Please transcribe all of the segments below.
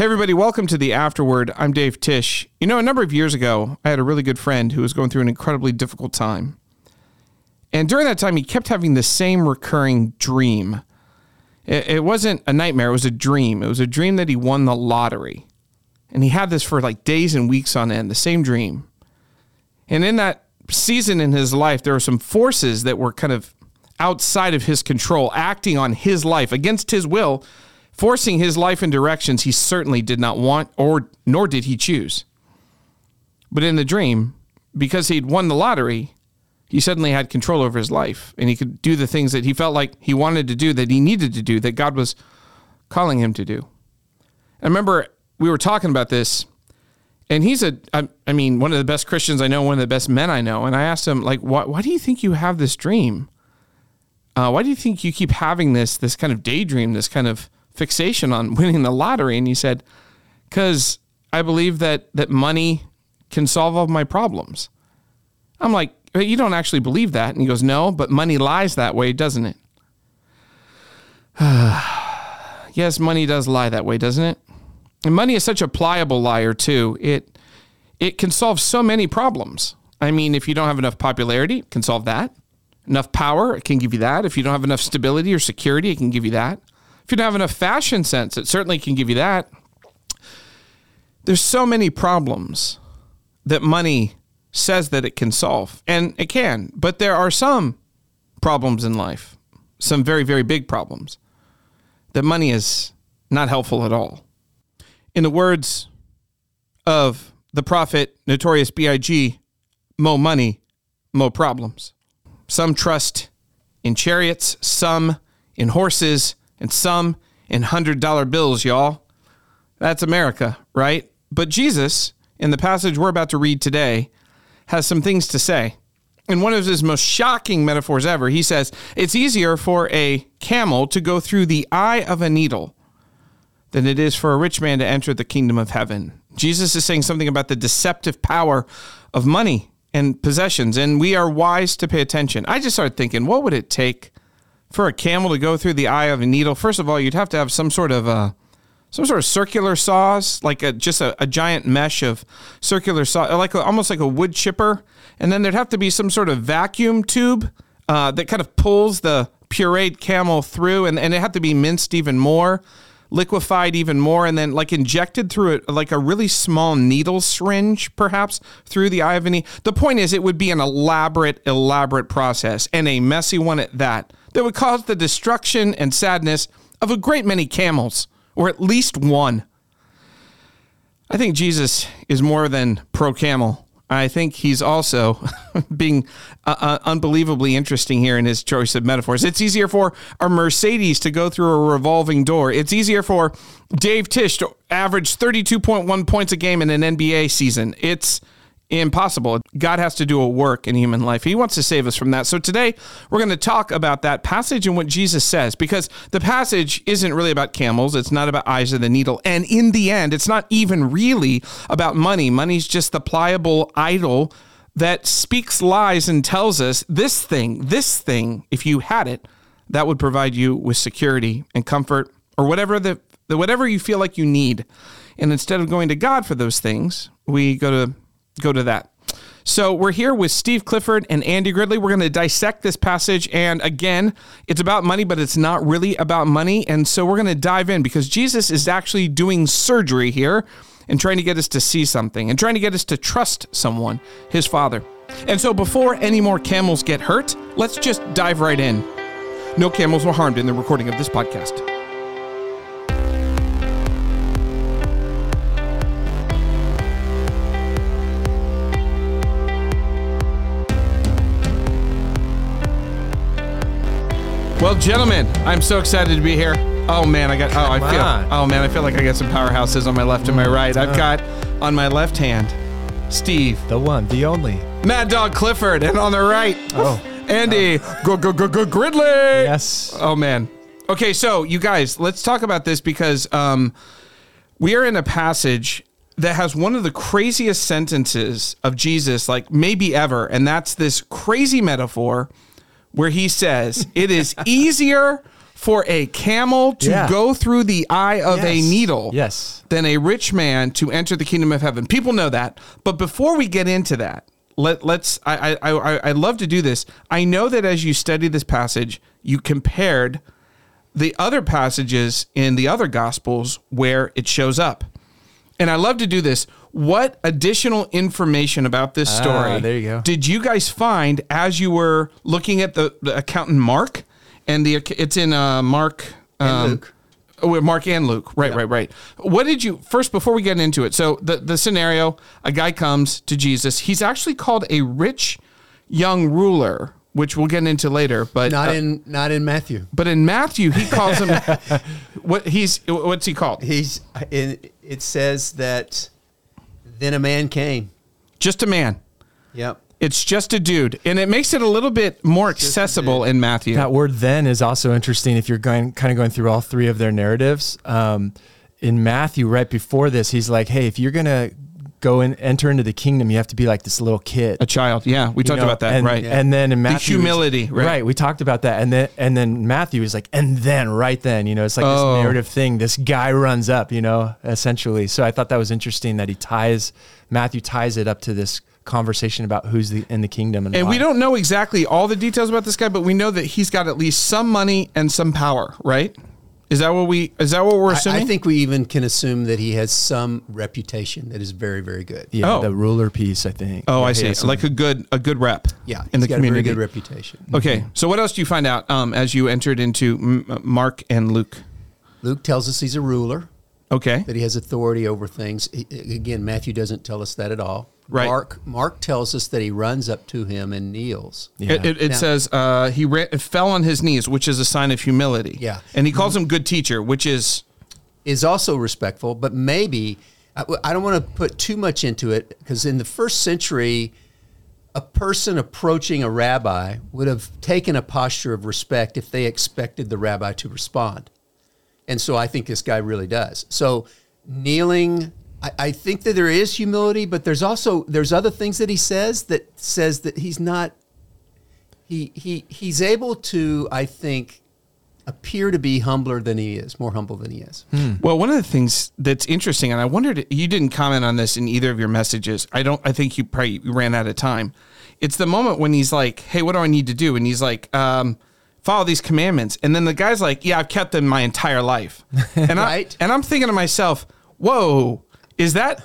Hey, everybody, welcome to the Afterword. I'm Dave Tieche. You know, a number of years ago, I had a really good friend who was going through an incredibly difficult time. And during that time, he kept having the same recurring dream. It, it wasn't a nightmare, it was a dream. It was a dream that he won the lottery. And he had this for like days and weeks on end, the same dream. And in that season in his life, there were some forces that were kind of outside of his control, acting on his life against his will forcing his life in directions he certainly did not want or nor did he choose. But in the dream, because he'd won the lottery, he suddenly had control over his life and he could do the things that he felt like he wanted to do, that he needed to do, that God was calling him to do. I remember we were talking about this and he's a I, I mean one of the best christians i know one of the best men i know and i asked him like why, why do you think you have this dream uh, why do you think you keep having this this kind of daydream this kind of fixation on winning the lottery. And he said, because I believe that, that money can solve all my problems. I'm like, you don't actually believe that. And he goes, no, but money lies that way, doesn't it? yes, money does lie that way, doesn't it? And money is such a pliable liar too. It it can solve so many problems. I mean, if you don't have enough popularity, it can solve that. Enough power, it can give you that. If you don't have enough stability or security, it can give you that. If you don't have enough fashion sense, it certainly can give you that. There's so many problems that money says that it can solve, and it can, but there are some problems in life, some very, very big problems, that money is not helpful at all. In the words of the prophet Notorious B.I.G., mo money, mo problems. Some trust in chariots, some in horses, and some in $100 bills, y'all. That's America, right? But Jesus, in the passage we're about to read today, has some things to say. In one of his most shocking metaphors ever, he says, It's easier for a camel to go through the eye of a needle than it is for a rich man to enter the kingdom of heaven. Jesus is saying something about the deceptive power of money and possessions, and we are wise to pay attention. I just started thinking, what would it take for a camel to go through the eye of a needle, first of all, you'd have to have some sort of uh, some sort of circular saws, like a, just a, a giant mesh of circular saw, like a, almost like a wood chipper, and then there'd have to be some sort of vacuum tube uh, that kind of pulls the pureed camel through, and, and it had to be minced even more, liquefied even more, and then like injected through it like a really small needle syringe, perhaps through the eye of a needle. The point is, it would be an elaborate, elaborate process and a messy one at that that would cause the destruction and sadness of a great many camels, or at least one. I think Jesus is more than pro camel. I think he's also being uh, uh, unbelievably interesting here in his choice of metaphors. It's easier for a Mercedes to go through a revolving door. It's easier for Dave Tieche to average 32.1 points a game in an NBA season. It's impossible. God has to do a work in human life. He wants to save us from that. So today we're going to talk about that passage and what Jesus says because the passage isn't really about camels. It's not about eyes of the needle. And in the end, it's not even really about money. Money's just the pliable idol that speaks lies and tells us this thing, this thing, if you had it, that would provide you with security and comfort or whatever the, whatever you feel like you need. And instead of going to God for those things, we go to go to that. So we're here with Steve Clifford and Andy Gridley. We're going to dissect this passage. And again, it's about money, but it's not really about money. And so we're going to dive in because Jesus is actually doing surgery here and trying to get us to see something and trying to get us to trust someone, his father. And so before any more camels get hurt, let's just dive right in. No camels were harmed in the recording of this podcast. Well, gentlemen, I'm so excited to be here. Oh man, I got. Oh, I feel. on. Oh man, I feel like I got some powerhouses on my left and my right. I've got on my left hand, Steve, The one, the only. Mad Dog Clifford, and on the right, Oh. Andy, go go go go Gridley. Yes. Oh man. Okay, so you guys, let's talk about this because um, we are in a passage that has one of the craziest sentences of Jesus, like maybe ever, and that's this crazy metaphor where he says, "It is easier for a camel to Yeah. go through the eye of a needle Yes. than a rich man to enter the kingdom of heaven. People know that. But before we get into that, let, let's I, I I I love to do this. I know that as you study this passage, you compared the other passages in the other gospels where it shows up. And I love to do this. What additional information about this story Ah, there you go. did you guys find as you were looking at the, the account in Mark and the it's in uh, Mark um, Luke. Oh, Mark and Luke. Right, right, right. What did you first before we get into it? So the the scenario: a guy comes to Jesus. He's actually called a rich young ruler, which we'll get into later. But Not uh, in not in Matthew. but in Matthew, he calls him what he's what's he called? He's it, it says that then a man came. Just a man. Yep. It's just a dude, and it makes it a little bit more accessible in Matthew. That word then is also interesting if you're going kind of going through all three of their narratives. Um, in Matthew, right before this, he's like, "Hey, if you're gonna go and enter into the kingdom, you have to be like this little kid." a child, yeah, we talked know, about that, and, right? And then in Matthew, humility, right. We talked about that, and then and then Matthew is like, and then right then, you know, it's like Oh. this narrative thing. This guy runs up, you know, essentially. So I thought that was interesting that he ties Matthew ties it up to this conversation about who's the, in the kingdom and, And we don't know exactly all the details about this guy, but we know that he's got at least some money and some power, right? Is that what we? Is that what we're assuming? I think we even can assume that he has some reputation that is very very good. Yeah, Oh. the ruler piece, I think. Oh, I see. has Like a good a good rep. Yeah, in he's the got community. a very good reputation. okay, so what else do you find out um, as you entered into M- Mark and Luke? Luke tells us he's a ruler, Okay, that he has authority over things. He- Again, Matthew doesn't tell us that at all. Right. Mark Mark tells us that he runs up to him and kneels. Yeah. it, it, it Now- says uh, he ra- fell on his knees, which is a sign of humility. Yeah. and he calls him good teacher, which is is also respectful, but maybe I, I don't want to put too much into it because in the first century, a person approaching a rabbi would have taken a posture of respect if they expected the rabbi to respond. And so I think this guy really does. So kneeling, I, I think that there is humility, but there's also there's other things that he says that says that he's not he he he's able to, I think, appear to be humbler than he is, more humble than he is. Well, one of the things that's interesting, and I wondered you didn't comment on this in either of your messages. I don't. I think you probably ran out of time. It's the moment when he's like, "Hey, what do I need to do?" And he's like, um, "Follow these commandments." And then the guy's like, "Yeah, I've kept them my entire life." And Right. I and I'm thinking to myself, "Whoa, is that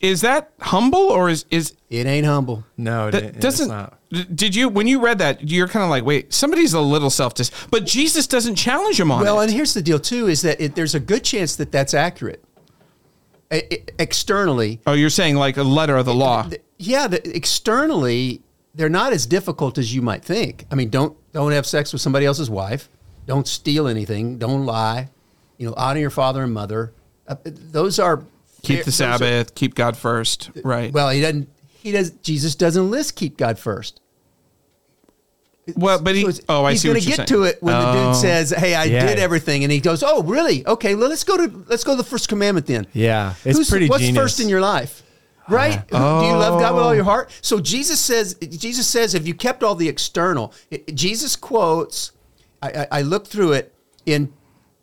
is that humble or is is It ain't humble. no, it, that it- doesn't?" It's not. Did you when you read that you're kind of like wait somebody's a little self dis but Jesus doesn't challenge him on Well, it. and here's the deal too: is that it, there's a good chance that that's accurate. E- e- externally, oh you're saying like a letter of the law th- yeah, the, externally they're not as difficult as you might think. I mean, don't don't have sex with somebody else's wife, don't steal anything, don't lie, you know, honor your father and mother. Uh, those are keep the Sabbath keep God first right well, he doesn't. He does. Jesus doesn't list keep God first. Well, but he. So oh, I he's see gonna what you're get saying. to it when the Oh. dude says, "Hey, I Yeah. did everything," and he goes, "Oh, really? Okay, well, let's go to let's go to the first commandment then." Yeah, it's Who's- pretty What's genius. first in your life? Right? Oh. Do you love God with all your heart? So Jesus says, Jesus says, if you kept all the external, it- Jesus quotes. I, I, I looked through it in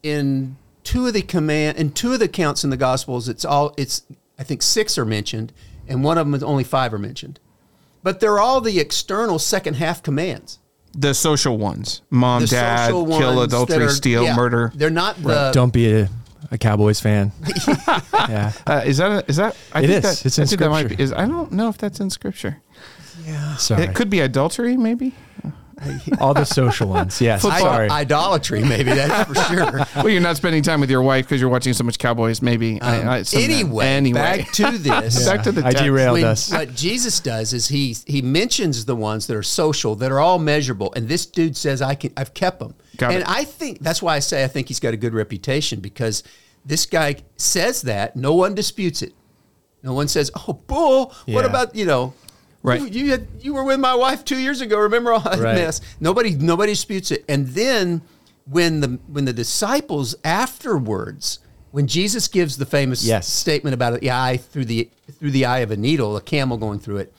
in two of the command in two of the accounts in the Gospels. It's all it's I think six are mentioned, and one of them is only five are mentioned. But they're all the external second half commands. the social ones: mom, The dad, social kill, adultery, are- steal, yeah, murder. They're not the Don't be a, a Cowboys fan. yeah. Uh, is that a, is that? I It think is. That, It's in I think that might Scripture. be. Is I don't know if that's in scripture. Yeah, Sorry. It could be adultery, maybe. All the social ones. Yes. I- Sorry. idolatry, maybe that's for sure. well, you're not spending time with your wife because you're watching so much Cowboys. Maybe. I, um, I, some- anyway, anyway. back to this. Back to the I derailed when- us. what Jesus does is he he mentions the ones that are social that are all measurable, and this dude says I can I've kept them, Got and it. I think that's why I say I think he's got a good reputation because this guy says that no one disputes it, no one says oh bull. What about you know. Right. You, you had you were with my wife two years ago. Remember all that Right. mess? Nobody nobody disputes it. And then when the when the disciples afterwards, when Jesus gives the famous Yes. statement about the eye through the through the eye of a needle, a camel going through it,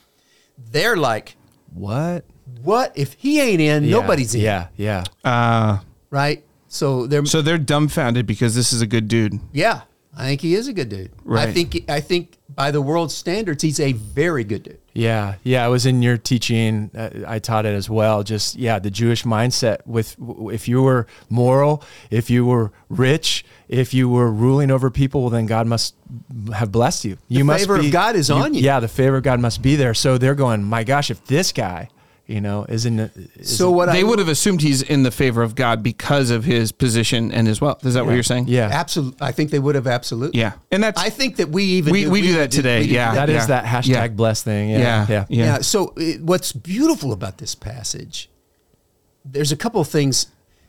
they're like, what? "What if he ain't in? Yeah, Nobody's in." Yeah. Yeah. Uh, Right. So they're So they're dumbfounded because this is a good dude. yeah. I think he is a good dude. I think I think by the world standards, he's a very good dude. Yeah, yeah, I was in your teaching. Uh, I taught it as well. Just yeah, the Jewish mindset with w- if you were moral, if you were rich, if you were ruling over people, well, then God must have blessed you. You must favor of God is on you. Yeah, the favor of God must be there. So they're going, my gosh, if this guy, you know, is in. the- Is So what They I would have assumed he's in the favor of God because of his position and his wealth. Is that what you're saying? yeah, absolutely, I think they would have absolutely. Yeah. And that's I think that we even We- we do that today, we do yeah. that is that hashtag Yeah. bless thing. Yeah, yeah. yeah, Yeah. Yeah. So uh, what's beautiful about this passage? There's a couple of things.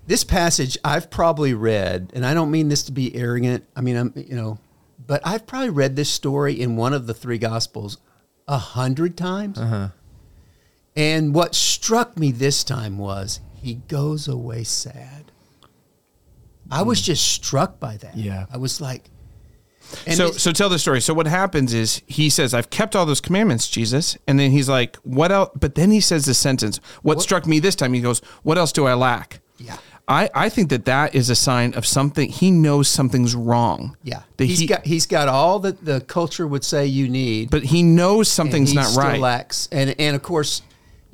This passage I've probably read, and I don't mean this to be arrogant. I mean, I'm you know, but I've probably read this story in one of the three gospels a hundred times. Uh-huh. And what struck me this time was he goes away sad. I was hmm. just struck by that. Yeah. I was like, and so so tell the story. So what happens is he says, "I've kept all those commandments, Jesus," and then he's like, "What else?" But then he says this sentence. What, struck me this time? He goes, "What else do I lack?" Yeah. I, I think that that is a sign of something. He knows something's wrong. yeah, That he's he, got he's got all that the culture would say you need. but he knows something's he not still right. Lacks. And and of course,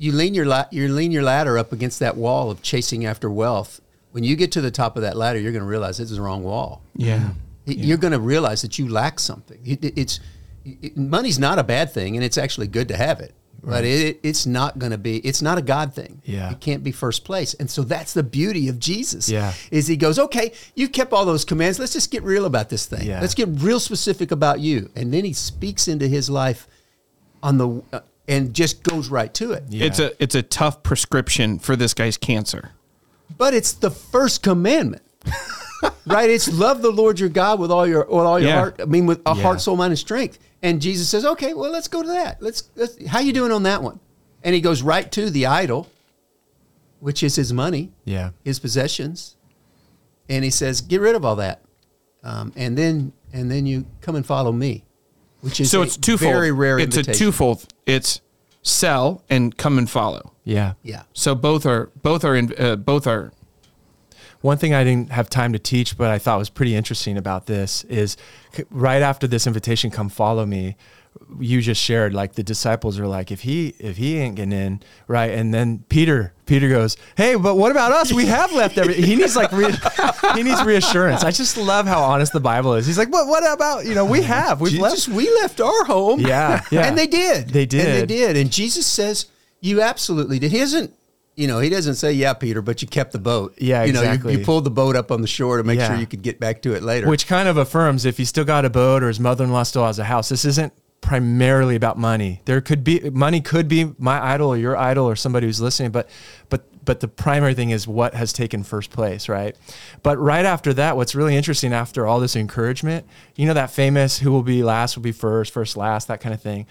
you lean your la- you lean your ladder up against that wall of chasing after wealth. When you get to the top of that ladder, you're going to realize this is the wrong wall. yeah. Y- You're going to realize that you lack something. It, it- it's it, money's not a bad thing, and it's actually good to have it. But it, it's not going to be. It's not a God thing. Yeah. it can't be first place. And so that's the beauty of Jesus. Yeah. is He goes, okay, you kept all those commands. Let's just get real about this thing. Yeah. Let's get real specific about you. And then He speaks into his life on the uh, and just goes right to it. Yeah. It's a it's a tough prescription for this guy's cancer. But it's the first commandment. right? It's love the Lord your God with all your with all your Yeah. heart. I mean, with a Yeah. heart, soul, mind, and strength. And Jesus says, "Okay, well, let's go to that. Let's, let's. How you doing on that one?" And he goes right to the idol, which is his money, yeah. his possessions, and he says, "Get rid of all that, um, and then and then you come and follow me." Which is So a it's twofold. Very rare. It's a invitation. twofold. It's sell and come and follow. Yeah. Yeah. So both are both are in, uh, both are One thing I didn't have time to teach, but I thought was pretty interesting about this is right after this invitation, come follow me. You just shared like the disciples are like, if he if he ain't getting in, right? And then Peter Peter goes, hey, but what about us? We have left every. He needs like re- he needs reassurance. I just love how honest the Bible is. He's like, but what about you know we have we've left. We left our home. Yeah, yeah. and they did. They did And they did. And Jesus says, "You absolutely did." He doesn't, you know, he doesn't say, "Yeah, Peter," but you kept the boat. Yeah, you know, exactly. you, you pulled the boat up on the shore to make Yeah. sure you could get back to it later. Which kind of affirms if he still got a boat or his mother-in-law still has a house, this isn't primarily about money. There could be money could be my idol or your idol or somebody who's listening, but but but the primary thing is what has taken first place, right? But right after that, what's really interesting after all this encouragement, you know that famous who will be last will be first, first last, that kind of thing.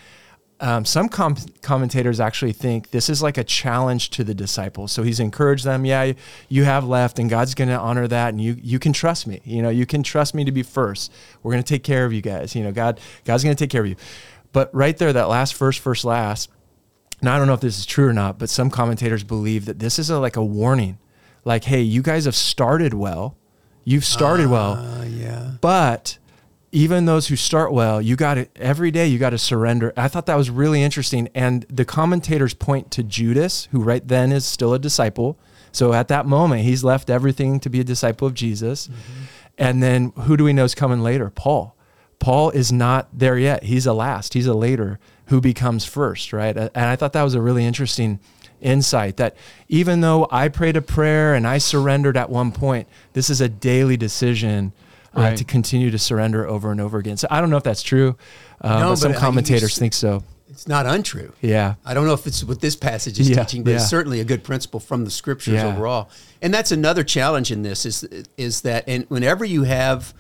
Um, some com- commentators actually think this is like a challenge to the disciples. So he's encouraged them, yeah, you have left, and God's going to honor that, and you you can trust me. You know, you can trust me to be first. We're going to take care of you guys. You know, God God's going to take care of you. But right there, that last first, first last. Now I don't know if this is true or not, but some commentators believe that this is a, like a warning, like, hey, you guys have started well, you've started well, uh, yeah. but even those who start well, you got to every day you got to surrender. I thought that was really interesting. And the commentators point to Judas, who right then is still a disciple. So at that moment, he's left everything to be a disciple of Jesus. Mm-hmm. And then who do we know is coming later? Paul. Paul is not there yet. He's a last. He's a later who becomes first, right? And I thought that was a really interesting insight that even though I prayed a prayer and I surrendered at one point, this is a daily decision uh, Right. to continue to surrender over and over again. So I don't know if that's true, uh, No, but some but I- commentators you- think so. It's not untrue. Yeah. I don't know if it's what this passage is Yeah, teaching, but it's certainly a good principle from the scriptures Yeah. overall. And that's another challenge in this is is that and whenever you have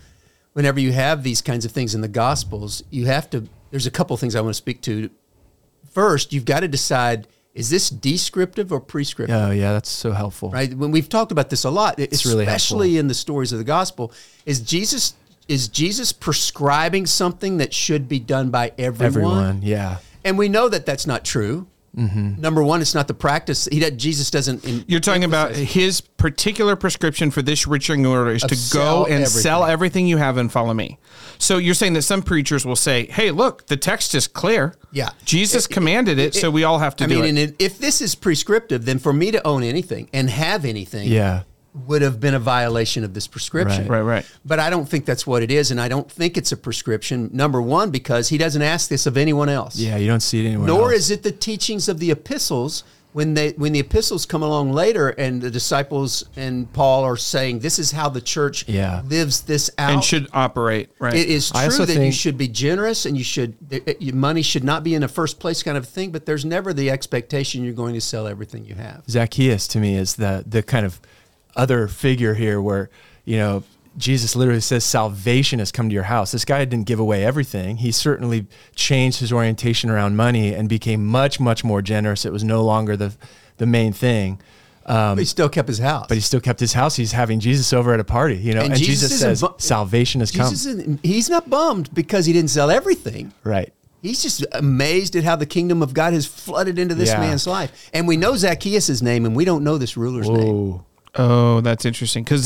whenever you have these kinds of things in the gospels, you have to there's a couple things I want to speak to. First, you've got to decide is this descriptive or prescriptive? Oh, yeah, that's so helpful. right? When we've talked about this a lot, It's really especially in the stories of the gospel, is Jesus is Jesus prescribing something that should be done by everyone? Everyone, yeah. And we know that that's not true. Mm-hmm. Number one, it's not the practice. He Jesus doesn't. in- You're talking about his particular prescription for this rich young ruler is Of to go and sell everything. everything you have and follow me. So you're saying that some preachers will say, "Hey, look, the text is clear. Yeah. Jesus It- it- commanded it, so we all have to I do mean, it." and it, if this is prescriptive, then for me to own anything and have anything, Yeah. Would have been a violation of this prescription. Right, right. But I don't think that's what it is, and I don't think it's a prescription. Number one, because he doesn't ask this of anyone else. Yeah, you don't see it anywhere Nor else. is it the teachings of the epistles when they when the epistles come along later and the disciples and Paul are saying this is how the church Yeah. lives this out. and should operate right. It is true that you should be generous and you should it- it- your money should not be in a first place kind of thing, but there's never the expectation you're going to sell everything you have. Zacchaeus to me is the the kind of other figure here where you know Jesus literally says salvation has come to your house. This guy didn't give away everything. He certainly changed his orientation around money and became much much more generous. It was no longer the the main thing. Um, but he still kept his house. But he still kept his house. He's having Jesus over at a party, you know, and, Jesus, isn't says bu- salvation has Jesus isn't, he's not bummed because he didn't sell everything. Right. He's just amazed at how the kingdom of God has flooded into this Yeah. man's life. And we know Zacchaeus' name, and we don't know this ruler's name. Oh, that's interesting because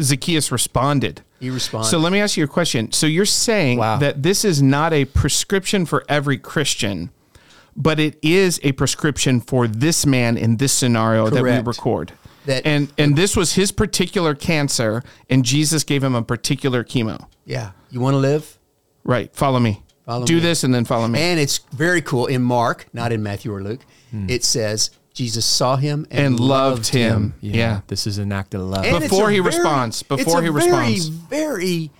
Zacchaeus responded. He responded. So let me ask you a question. So you're saying Wow. that this is not a prescription for every Christian, but it is a prescription for this man in this scenario that we record. That- and and this was his particular cancer, and Jesus gave him a particular chemo. yeah. You want to live? Right. Follow me. Follow Do me. this and then follow me. And it's very cool. In Mark, not in Matthew or Luke, Hmm. it says Jesus saw him and, and loved him. Yeah. This is an act of love. And Before he very- responds, it's before a he very, responds. Very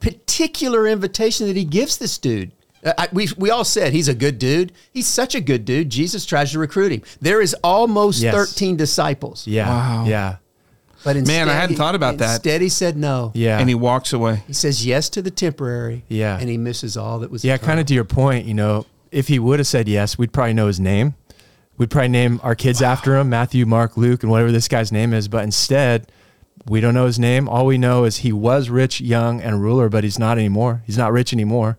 particular invitation that he gives this dude. Uh, I, we, we all said he's a good dude. He's such a good dude. Jesus tries to recruit him. There is almost Yes. 13 disciples. yeah. Wow. Yeah. But instead, Man, I hadn't thought about that. Instead, he said no. Yeah. And he walks away. He says yes to the temporary. Yeah. And he misses all that was. Yeah, kind of to your point, you know, if he would have said yes, we'd probably know his name. We'd probably name our kids after him, Matthew, Mark, Luke, and whatever this guy's name is. But instead, we don't know his name. All we know is he was rich, young, and ruler, but he's not anymore. He's not rich anymore.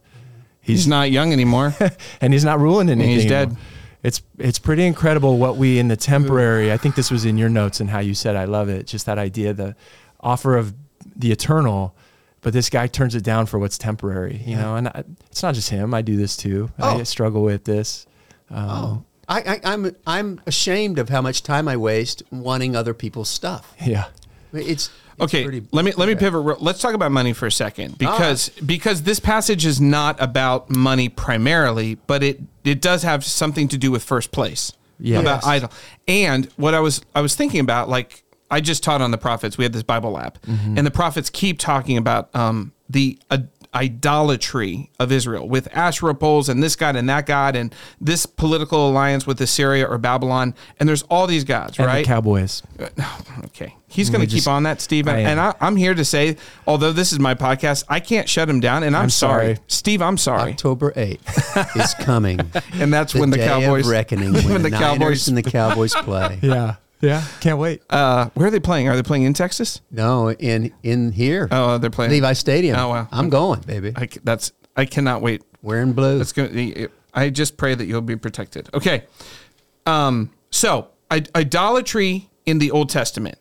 He's not young anymore. and he's not ruling anything. he's anymore. dead. It's it's pretty incredible what we in the temporary. I think this was in your notes and how you said I love it. Just that idea, the offer of the eternal, but this guy turns it down for what's temporary. You know, and I, it's not just him. I do this too. I Oh. struggle with this. Um, Oh, I, I, I'm I'm ashamed of how much time I waste wanting other people's stuff. Yeah. It's, it's Okay, pretty- let me let me pivot. real- Let's talk about money for a second because because this passage is not about money primarily, but it it does have something to do with first place. Yes. about idol. And what I was I was thinking about, like I just taught on the prophets. We had this Bible lab, Mm-hmm. and the prophets keep talking about um, the uh, idolatry of Israel with Asherah poles and this god and that god and this political alliance with Assyria or Babylon. And there's all these gods, And right? the Cowboys. Uh, okay. He's going to keep just- on that, Steve. I am. and I, I'm here to say, although this is my podcast, I can't shut him down. And I'm, I'm sorry. sorry. Steve, I'm sorry. October 8th is coming. And that's the when the Cowboys. reckoning when, when the, the Cowboys- and the Cowboys play. Yeah. Yeah. Can't wait. Uh, where are they playing? Are they playing in Texas? No, in in here, Oh, they're playing. Levi Stadium. Oh, wow. I'm going, baby. I, c- that's, I cannot wait. Wearing blue. That's going I just pray that you'll be protected. Okay. Um, so I, idolatry in the Old Testament,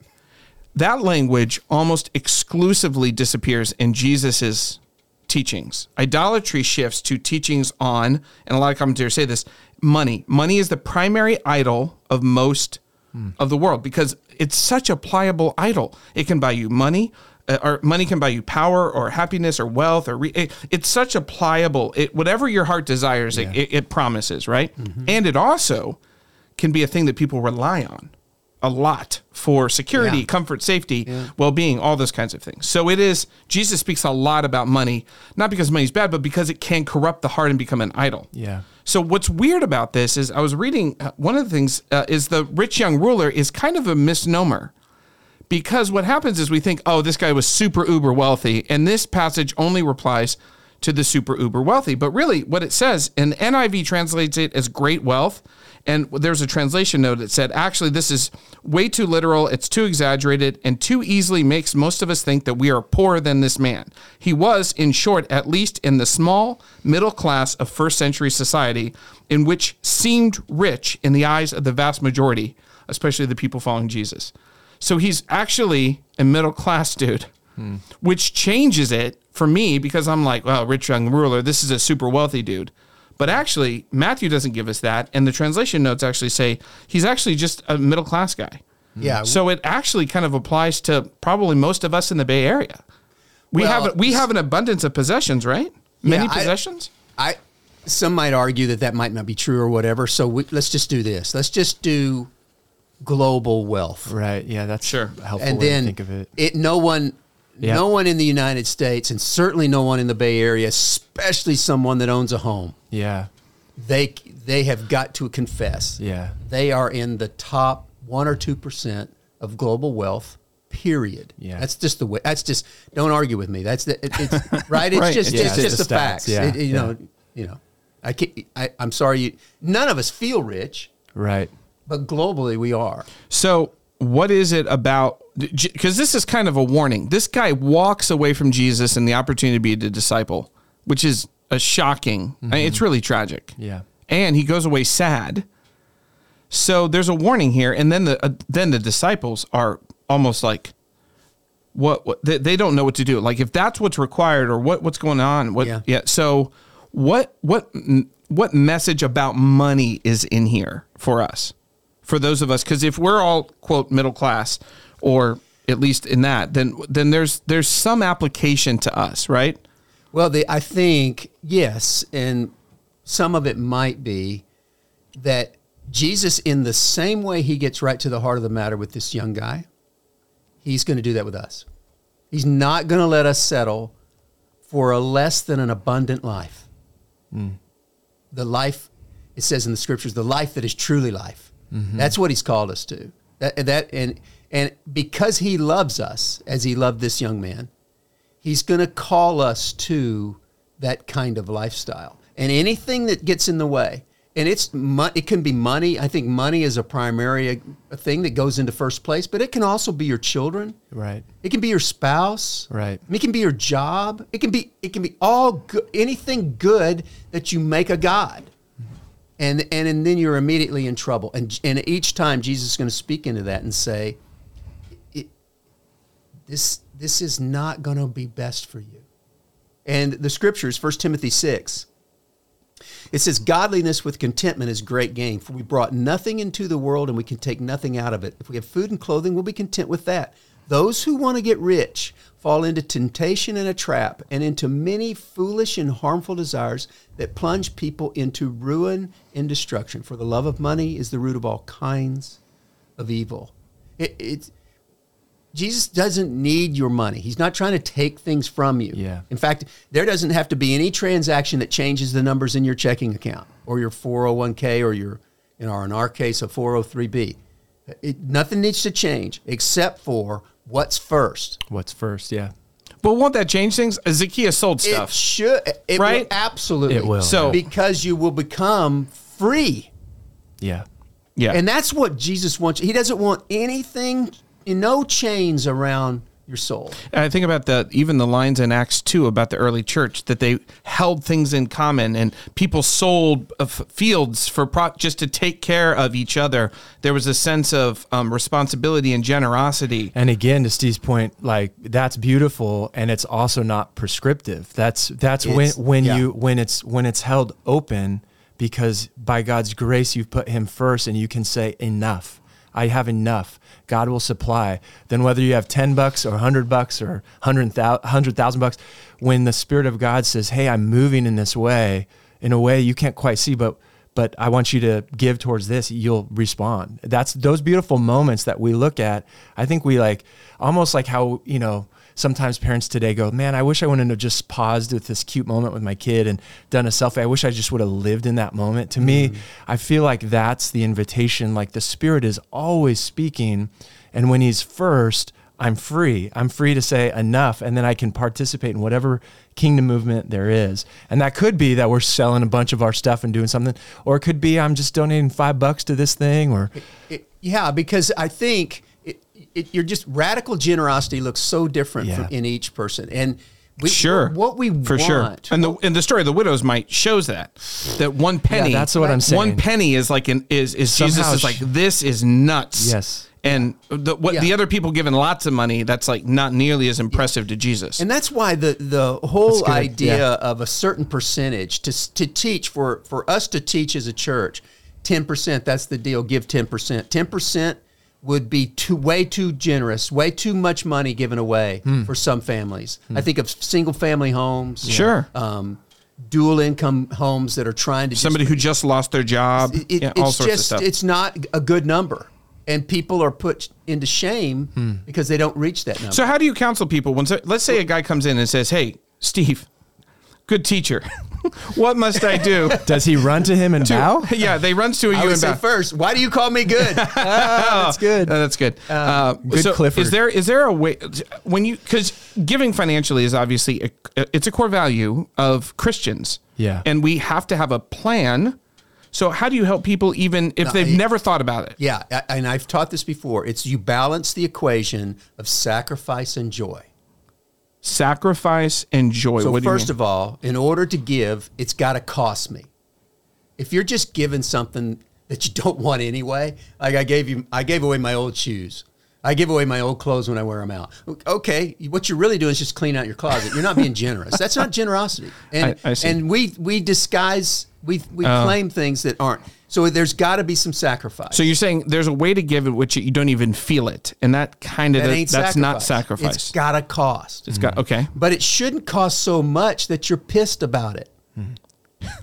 that language almost exclusively disappears in Jesus's teachings. Idolatry shifts to teachings on, and a lot of commentators say this, money. Money is the primary idol of most of the world because it's such a pliable idol. It can buy you money, uh, or money can buy you power or happiness or wealth or re- it, it's such a pliable it whatever your heart desires it, it, it promises right? And it also can be a thing that people rely on a lot for security Yeah. comfort safety well-being all those kinds of things so it is jesus speaks a lot about money not because money's bad but because it can corrupt the heart and become an idol Yeah. so what's weird about this is I was reading uh, one of the things uh, is the rich young ruler is kind of a misnomer because what happens is we think oh this guy was super uber wealthy and this passage only replies to the super uber wealthy. But really, what it says, and NIV translates it as great wealth. And there's a translation note that said, actually, this is way too literal. It's too exaggerated and too easily makes most of us think that we are poorer than this man. He was, in short, at least in the small middle class of first century society, in which seemed rich in the eyes of the vast majority, especially the people following Jesus. So he's actually a middle class dude, hmm. which changes it for me because I'm like, well, rich young ruler, this is a super wealthy dude. But actually, Matthew doesn't give us that. And the translation notes actually say he's actually just a middle class guy. Mm-hmm. Yeah. So it actually kind of applies to probably most of us in the Bay Area. We well, have we have an abundance of possessions, right? Many yeah, possessions. I, I, some might argue that that might not be true or whatever. So we, let's just do this. Let's just do global wealth. Right. Yeah, that's sure helpful and then think of it. It no one yep. no one in the United States and certainly no one in the Bay Area, especially someone that owns a home. Yeah. They they have got to confess. Yeah. They are in the top 1 or 2% of global wealth. Period. Yeah, that's just the way. That's just. Don't argue with me. That's the. It, it's right. It's right. just. It's, just, just the, the facts. Yeah. It, you yeah. know. You know. I can't. I, I'm sorry. You. None of us feel rich. Right but globally we are. So, what is it about? Because this is kind of a warning. This guy walks away from Jesus and the opportunity to be a disciple, which is a shocking. Mm-hmm. It's really tragic. Yeah, and he goes away sad. So there's a warning here, and then the uh, then the disciples are almost like, what, what they, they, don't know what to do. Like if that's what's required or what what's going on. What yeah. yeah. So what what what message about money is in here for us? for those of us because if we're all quote middle class or at least in that then then there's there's some application to us right well the, i think yes and some of it might be that jesus in the same way he gets right to the heart of the matter with this young guy he's going to do that with us he's not going to let us settle for a less than an abundant life mm. the life it says in the scriptures the life that is truly life Mm-hmm. That's what he's called us to. That, that and and because he loves us as he loved this young man, he's going to call us to that kind of lifestyle. And anything that gets in the way, and it's it can be money. I think money is a primary uh, thing that goes into first place, but it can also be your children. Right. It can be your spouse. Right. It can be your job. It can be it can be all good, anything good that you make a god and and and then you're immediately in trouble. And and each time Jesus is going to speak into that and say, it, "This this is not going to be best for you." And the scriptures, 1 Timothy six, it says, "Godliness with contentment is great gain. For we brought nothing into the world, and we can take nothing out of it. If we have food and clothing, we'll be content with that." Those who want to get rich fall into temptation and a trap and into many foolish and harmful desires that plunge people into ruin and destruction. For the love of money is the root of all kinds of evil. It, it's, Jesus doesn't need your money. He's not trying to take things from you. Yeah. In fact, there doesn't have to be any transaction that changes the numbers in your checking account or your 401k or your, you know, in our case, a 403b. It, nothing needs to change except for what's first. What's first? Yeah. But won't that change things? Zacchaeus sold stuff. It should. It right? Will, absolutely. It will. So because you will become free. Yeah. Yeah. And that's what Jesus wants. He doesn't want anything, no chains around your soul. And I think about the even the lines in Acts 2 about the early church that they held things in common and people sold uh, fields for pro- just to take care of each other. There was a sense of um, responsibility and generosity. And again, to Steve's point, like that's beautiful and it's also not prescriptive. That's that's it's, when when yeah. you when it's when it's held open because by God's grace you've put him first and you can say enough. I have enough. God will supply. Then whether you have 10 bucks or 100 bucks or 100,000 bucks, when the Spirit of God says, Hey, I'm moving in this way, in a way you can't quite see, but but I want you to give towards this, you'll respond. That's those beautiful moments that we look at. I think we like almost like how, you know, sometimes parents today go, man, I wish I wouldn't have just paused with this cute moment with my kid and done a selfie. I wish I just would have lived in that moment. To mm. me, I feel like that's the invitation. Like the Spirit is always speaking. And when He's first, I'm free. I'm free to say enough, and then I can participate in whatever kingdom movement there is. And that could be that we're selling a bunch of our stuff and doing something, or it could be I'm just donating five bucks to this thing, or It- yeah, because I think it, you're just radical generosity looks so different yeah. from, in each person and we, sure what we for want. sure and the and the story of the widow's mite shows that that one penny yeah, that's what i'm saying one penny is like an is is Somehow jesus is like this is nuts yes and the, what yeah. the other people giving lots of money that's like not nearly as impressive to jesus and that's why the the whole idea yeah. of a certain percentage to to teach for for us to teach as a church 10% that's the deal give 10% 10% would be too way too generous, way too much money given away Hmm. for some families. I think of single family homes, Sure. um, dual income homes that are trying to just Somebody who just lost their job, it, yeah, all it's sorts just of stuff. it's not a good number and people are put into shame Hmm. because they don't reach that number So how do you counsel people when let's say a guy comes in and says, "Hey, Steve, good teacher, what must I do?" does he run to him and bow? yeah, they runs to you i would and say bow. first why do you call me good That's good. Uh, that's good. Uh, good so Clifford. Is there is there a way when you because giving financially is obviously a, it's a core value of Christians. Yeah. and we have to have a plan. So how do you help people even if No, they've it- never thought about it? yeah and i've taught this before it's you balance the equation of sacrifice and joy Sacrifice and joy. so what do you first of all in order to give it's got to cost me if you're just giving something that you don't want anyway like i gave you i gave away my old shoes I give away my old clothes when I wear them out. Okay, what you're really doing is just clean out your closet. You're not being generous. That's not generosity. And I- I see. and we we disguise we we Oh. claim things that aren't. So there's got to be some sacrifice. so you're saying there's a way to give it which you don't even feel it, and that kind of that ain't that's not sacrifice. It's got to cost. it's got okay. but it shouldn't cost so much that you're pissed about it.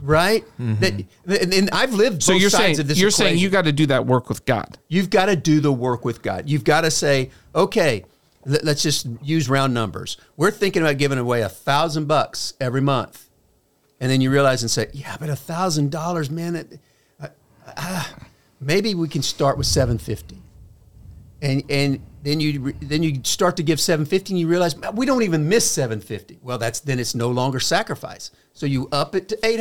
Right? That, and, and I've lived Mm-hmm. So both you're sides saying of this you're saying you got to do that work with God. You've got to do the work with God. You've got to say, okay, let- let's just use round numbers. We're thinking about giving away a thousand bucks every month, and then you realize and say, yeah, but a thousand dollars, man, it, uh, maybe we can start with seven fifty, and and then you then you start to give seven fifty, and you realize we don't even miss seven fifty. Well, that's then it's no longer sacrifice. So you up it to eight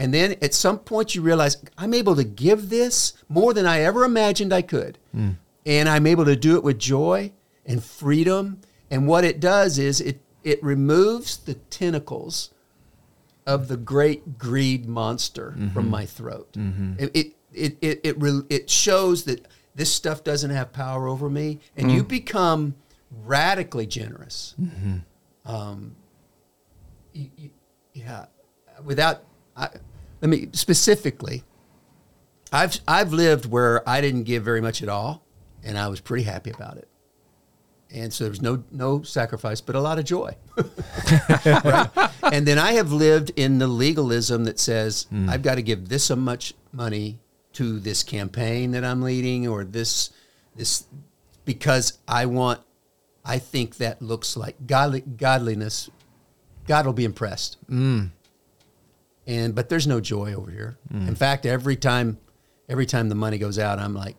and then at some point you realize I'm able to give this more than I ever imagined I could, and I'm able to do it with joy and freedom. And what it does is it it removes the tentacles of the great greed monster from mm-hmm. my throat. Mm-hmm. It, it it it it, re- it shows that this stuff doesn't have power over me, and you mm. become radically generous. Mm-hmm. Um, you- you- yeah, without I, let me specifically. I've I've lived where I didn't give very much at all, and I was pretty happy about it. And so there was no no sacrifice, but a lot of joy. Right? And then I have lived in the legalism that says hmm. I've got to give this so much money to this campaign that I'm leading, or this this because I want. I think that looks like godly, godliness. God will be impressed. Hmm. And but there's no joy over here. Hmm. In fact, every time, every time the money goes out, I'm like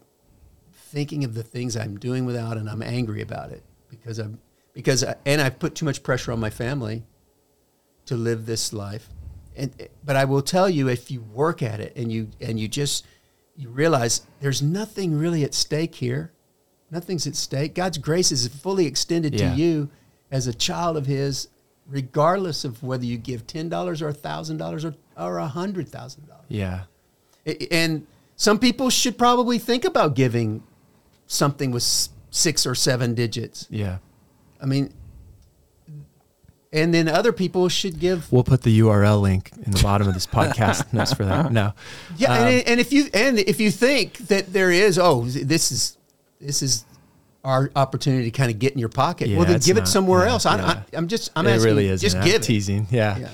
thinking of the things I'm doing without, and I'm angry about it because I'm because I, and I've put too much pressure on my family to live this life. And but I will tell you, if you work at it and you and you just you realize there's nothing really at stake here. Nothing's at stake. God's grace is fully extended Yeah. to you as a child of His, regardless of whether you give ten dollars or thousand dollars or or a hundred thousand dollars. Yeah. And some people should probably think about giving something with six or seven digits. Yeah. I mean, and then other people should give. We'll put the URL link in the bottom of this podcast notes for that. No. Yeah, Um, and, and if you and if you think that there is, oh, this is this is our opportunity to kind of get in your pocket. Yeah, well, then give it somewhere Yeah, else. I, yeah. I, I'm just I'm it asking. really is just give it. teasing. Yeah. Yeah.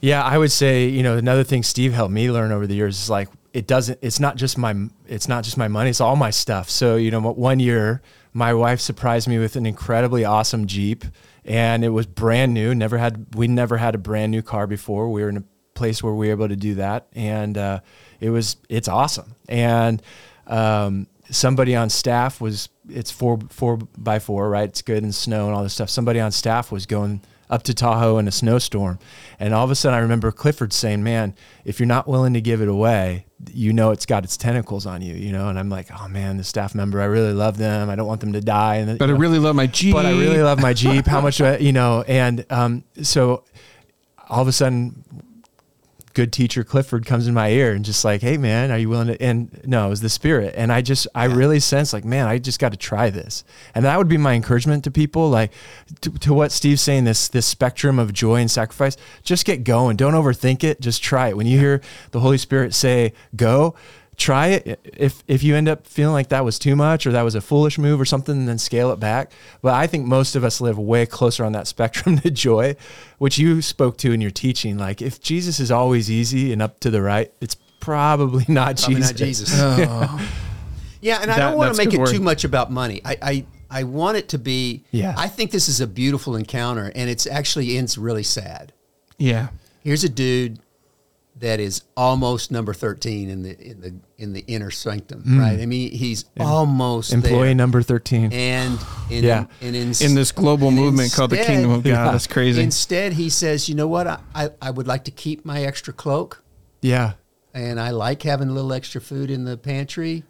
yeah. I would say, you know, another thing Steve helped me learn over the years is like it doesn't it's not just my it's not just my money, it's all my stuff. So, you know, one year my wife surprised me with an incredibly awesome Jeep and it was brand new. Never had we never had a brand new car before. We were in a place where we were able to do that and uh, it was it's awesome. And um, somebody on staff was it's four four by four, right? It's good in snow and all this stuff. Somebody on staff was going up to Tahoe in a snowstorm, and all of a sudden I remember Clifford saying, "Man, if you're not willing to give it away, you know it's got its tentacles on you, you know." And I'm like, "Oh man, the staff member, I really love them. I don't want them to die." And But I really love my Jeep. but I really love my Jeep. How much, do I, you know? And um, so all of a sudden, good teacher Clifford comes in my ear and just like, hey man, are you willing to? And no, it was the Spirit. And I just, I really sense like, man, I just got to try this. And that would be my encouragement to people, like to, to what Steve's saying, this this spectrum of joy and sacrifice. Just get going. Don't overthink it. Just try it. When you hear the Holy Spirit say go, try it. If if you end up feeling like that was too much or that was a foolish move or something, then scale it back. But I think most of us live way closer on that spectrum to joy, which you spoke to in your teaching. Like if Jesus is always easy and up to the right, it's probably not Probably Jesus. not Jesus. Oh. Yeah, and I That- don't want to make it word. too much about money. I, I I want it to be. Yeah. I think this is a beautiful encounter, and it's actually ends really sad. yeah. Here's a dude that is almost number thirteen in the in the in the inner sanctum, right? I mean, he's almost Employee there. number thirteen. and in, Yeah. and in, In this global and movement called the Kingdom of God. Yeah. That's crazy. Instead, he says, "You know what? I, I I would like to keep my extra cloak." yeah, and I like having a little extra food in the pantry.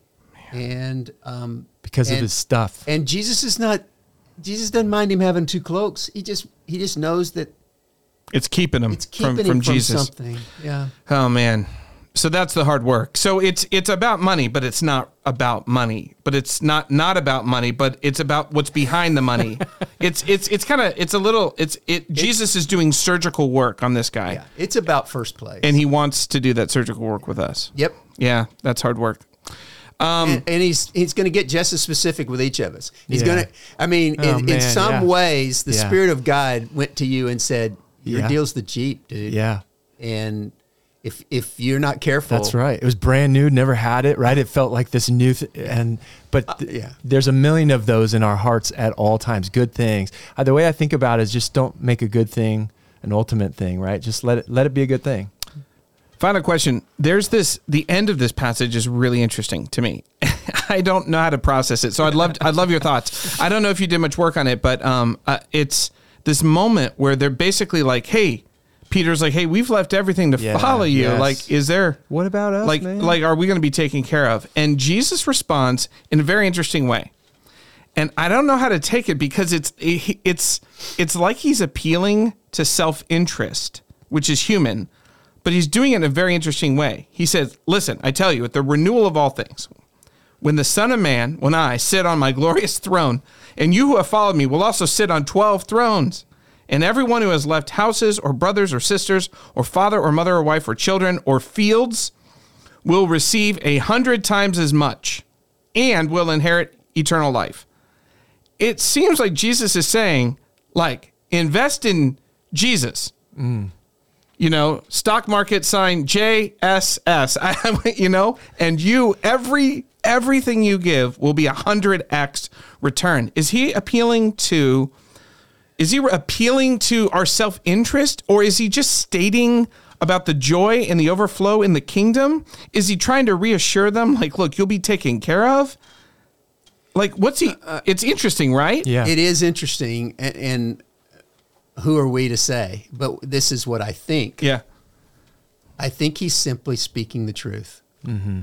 And um, because of his stuff. and Jesus is not. Jesus doesn't mind him having two cloaks. He just he just knows that It's keeping him it's keeping from, from from Jesus. something. Yeah. Oh man. So that's the hard work. So it's it's about money, but it's not about money. But it's not not about money, but it's about what's behind the money. it's it's it's kind of it's a little it's it Jesus is doing surgical work on this guy. Yeah. It's about first place. And he wants to do that surgical work with us. yep. Yeah, that's hard work. Um, and, and he's he's going to get just as specific with each of us. He's Yeah. going to. I mean, Oh, in, in some yeah. ways, the Yeah. Spirit of God went to you and said, "Your Yeah. deal's the Jeep, dude." yeah. And if if you're not careful, That's right. It was brand new, never had it, right? It felt like this new th- and but th- Uh, yeah. there's a million of those in our hearts at all times, good things. Uh, the way I think about it is just don't make a good thing an ultimate thing, right? Just let it let it be a good thing. Final question. There's this. The end of this passage is really interesting to me. I don't know how to process it, so I'd love. I'd love your thoughts. I don't know if you did much work on it, but um, uh, it's this moment where they're basically like, "Hey," Peter's like, "Hey, we've left everything to Yeah, follow you. yes. Like, is there What about us, like man? like are we going to be taken care of?" And Jesus responds in a very interesting way. And I don't know how to take it because it's it's it's like he's appealing to self-interest, which is human, but he's doing it in a very interesting way. He says, "Listen, I tell you, at the renewal of all things, when the Son of Man, when I sit on my glorious throne, and you who have followed me will also sit on 12 thrones, and everyone who has left houses or brothers or sisters or father or mother or wife or children or fields will receive a hundred times as much and will inherit eternal life. It seems like Jesus is saying, like, invest in Jesus. Mm. You know, stock market sign JSS. I, you know, and you every everything you give will be a hundred x return. Is he appealing to? Is he appealing to our self interest, or is he just stating about the joy and the overflow in the kingdom? Is he trying to reassure them, like, look, you'll be taken care of? Like, what's he? Uh, uh, it's interesting, right? Yeah. It is interesting, and, and who are we to say? But this is what I think. Yeah. I think he's simply speaking the truth. Mm-hmm.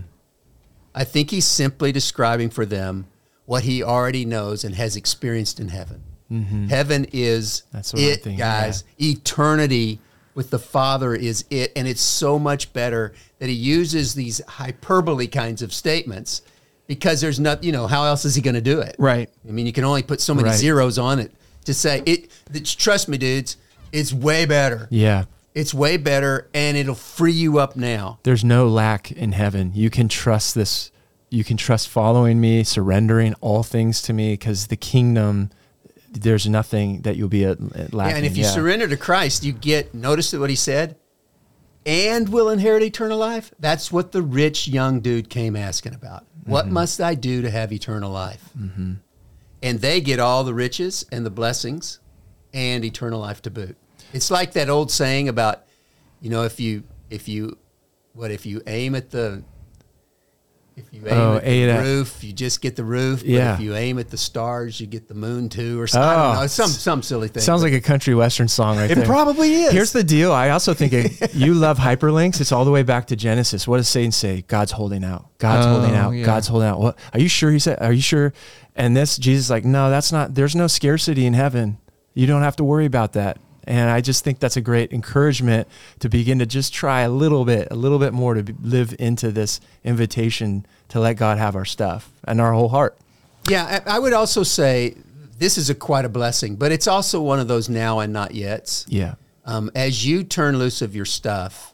I think he's simply describing for them what he already knows and has experienced in heaven. Mm-hmm. Heaven is That's what it, thinking, guys. Eternity with the Father is it, and it's so much better that he uses these hyperbole kinds of statements because there's not, you know, how else is he going to do it? Right. I mean, you can only put so many Right. zeros on it to say it. Trust me, dudes, it's way better. yeah. It's way better, and it'll free you up now. There's no lack in heaven. You can trust this. You can trust following me, surrendering all things to me, because the kingdom, there's nothing that you'll be at, at lacking. Yeah, and if you surrender to Christ, you get. Notice what he said, and will inherit eternal life. That's what the rich young dude came asking about. What mm-hmm. must I do to have eternal life? Mm-hmm. And they get all the riches and the blessings, and eternal life to boot. It's like that old saying about, you know, if you if you, what if you aim at the If you aim Oh, at eight the at- roof, you just get the roof. But Yeah. if you aim at the stars, you get the moon too, or something. Oh. know, some some silly thing. Sounds like a country western song right It there. It probably is. Here's the deal. I also think it, you love hyperlinks. It's all the way back to Genesis. What does Satan say? God's holding out. God's Oh, holding out. yeah. God's holding out. What? Are you sure? He said. Are you sure? And this Jesus is like, no, that's not. There's no scarcity in heaven. You don't have to worry about that. And I just think that's a great encouragement to begin to just try a little bit, a little bit more to be, live into this invitation to let God have our stuff and our whole heart. Yeah, I would also say this is a quite a blessing, but it's also one of those now and not yets. Yeah. Um, as you turn loose of your stuff,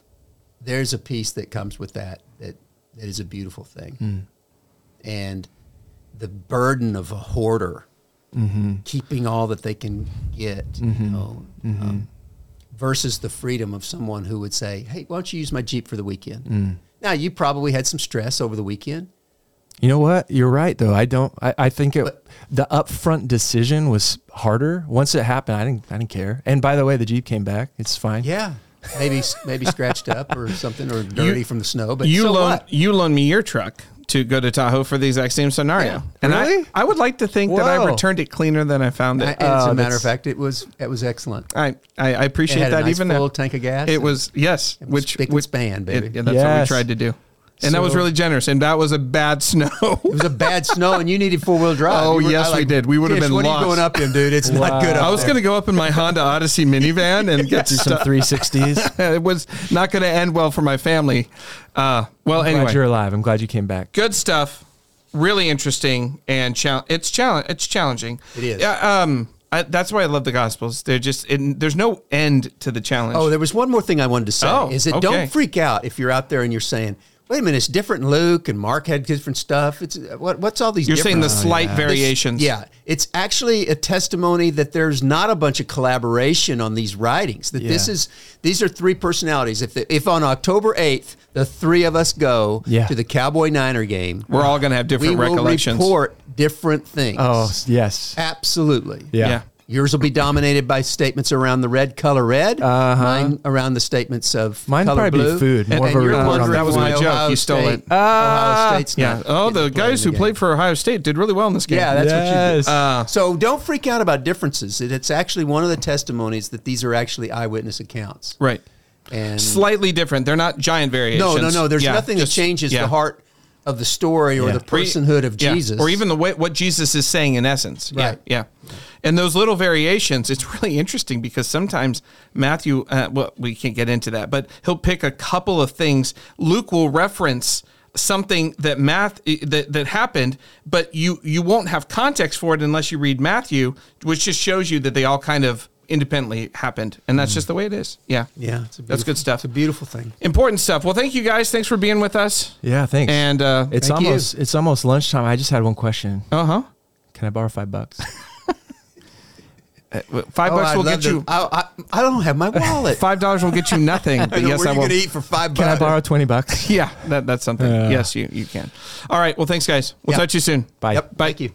there's a peace that comes with that that, that is a beautiful thing. And the burden of a hoarder, Mm-hmm. keeping all that they can get, you mm-hmm. know, um, mm-hmm. versus the freedom of someone who would say, "Hey, why don't you use my Jeep for the weekend?" Mm. Now, you probably had some stress over the weekend. You know what? You're right, though. I don't. I, I think it. the upfront decision was harder. Once it happened, I didn't. I didn't care. And by the way, the Jeep came back. It's fine. Yeah, maybe maybe scratched up or something, or dirty from the snow. But you so loan what? you loaned me your truck to go to Tahoe for the exact same scenario, Yeah. and Really? I I would like to think that I returned it cleaner than I found it. and as Oh, a matter of fact, it was it was excellent. I I, I It appreciate had a that nice even full now. tank of gas. It was yes, it was which spick and which span, baby. It, yeah, that's what we tried to do, and that was really generous. And that was a bad snow. It was a bad snow, and you needed four wheel drive. Oh, were- yes, I we did. We would have been What are you going up in, dude? It's Wow. not good. Up I was going to go up in my Honda Odyssey minivan and get Do some 360s. it was not going to end well for my family. Uh, well, Glad anyway, you're alive. I'm glad you came back. good stuff. Really interesting and chal- it's challenge. It's challenging. It is. Yeah. Um. I, that's why I love the Gospels. They're just. It, there's no end to the challenge. Oh, there was one more thing I wanted to say. Oh, is that okay. don't freak out if you're out there and you're saying, "Wait a minute, it's different." Luke and Mark had different stuff. It's what, what's all these? You're saying the different- slight oh, yeah. variations. Yeah, it's actually a testimony that there's not a bunch of collaboration on these writings. That this is these are three personalities. If the, if on October eighth the three of us go Yeah. to the Cowboy Niner game, We're all going to have different we different will recollections. report different things. Oh, yes. absolutely. Yeah. Yeah. Yours will be dominated by statements around the red color red. Uh-huh. Mine around the statements of Mine color probably be food, more and of a you're wondering that was my why joke. Ohio You stole State- it. Ohio State's Yeah. not Oh, the guys who the played for Ohio State did really well in this game. Yeah, that's what you Yes. do. Uh, so don't freak out about differences. It- It's actually one of the testimonies that these are actually eyewitness accounts. right. And Slightly different. They're not giant variations. no, no, no. There's Yeah, nothing just- that changes yeah. the heart of the story or Yeah. the personhood of Yeah. Jesus. or even the way what Jesus is saying in essence. Right. Yeah, yeah. And those little variations, it's really interesting because sometimes Matthew, uh, well, we can't get into that, but he'll pick a couple of things. Luke will reference something that math that that happened, but you you won't have context for it unless you read Matthew, which just shows you that they all kind of independently happened, and that's just the way it is. Yeah, yeah, it's a that's good stuff. It's a beautiful thing. Important stuff. Well, thank you guys. Thanks for being with us. Yeah, thanks. And uh, it's Thank you. almost it's almost lunchtime. I just had one question. uh huh. Can I borrow five bucks? Five Oh, bucks I'd will love get to- you. I, I, I don't have my wallet. Five dollars will get you nothing. But yes, I you will. eat for five Can I bucks? borrow twenty bucks? Yeah, that, that's something. Yeah. Yes, you you can. All right. Well, thanks, guys. We'll Yeah. talk to you soon. Bye. Yep. Bye. Thank you.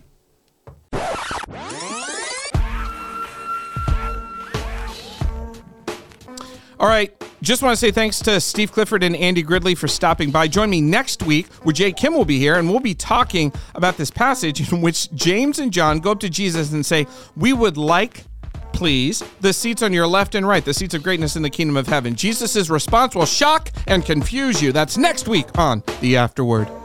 All right. Just want to say thanks to Steve Clifford and Andy Gridley for stopping by. Join me next week where Jay Kim will be here and we'll be talking about this passage in which James and John go up to Jesus and say, We would like, please, the seats on your left and right, the seats of greatness in the kingdom of heaven. Jesus' response will shock and confuse you. That's next week on The Afterword.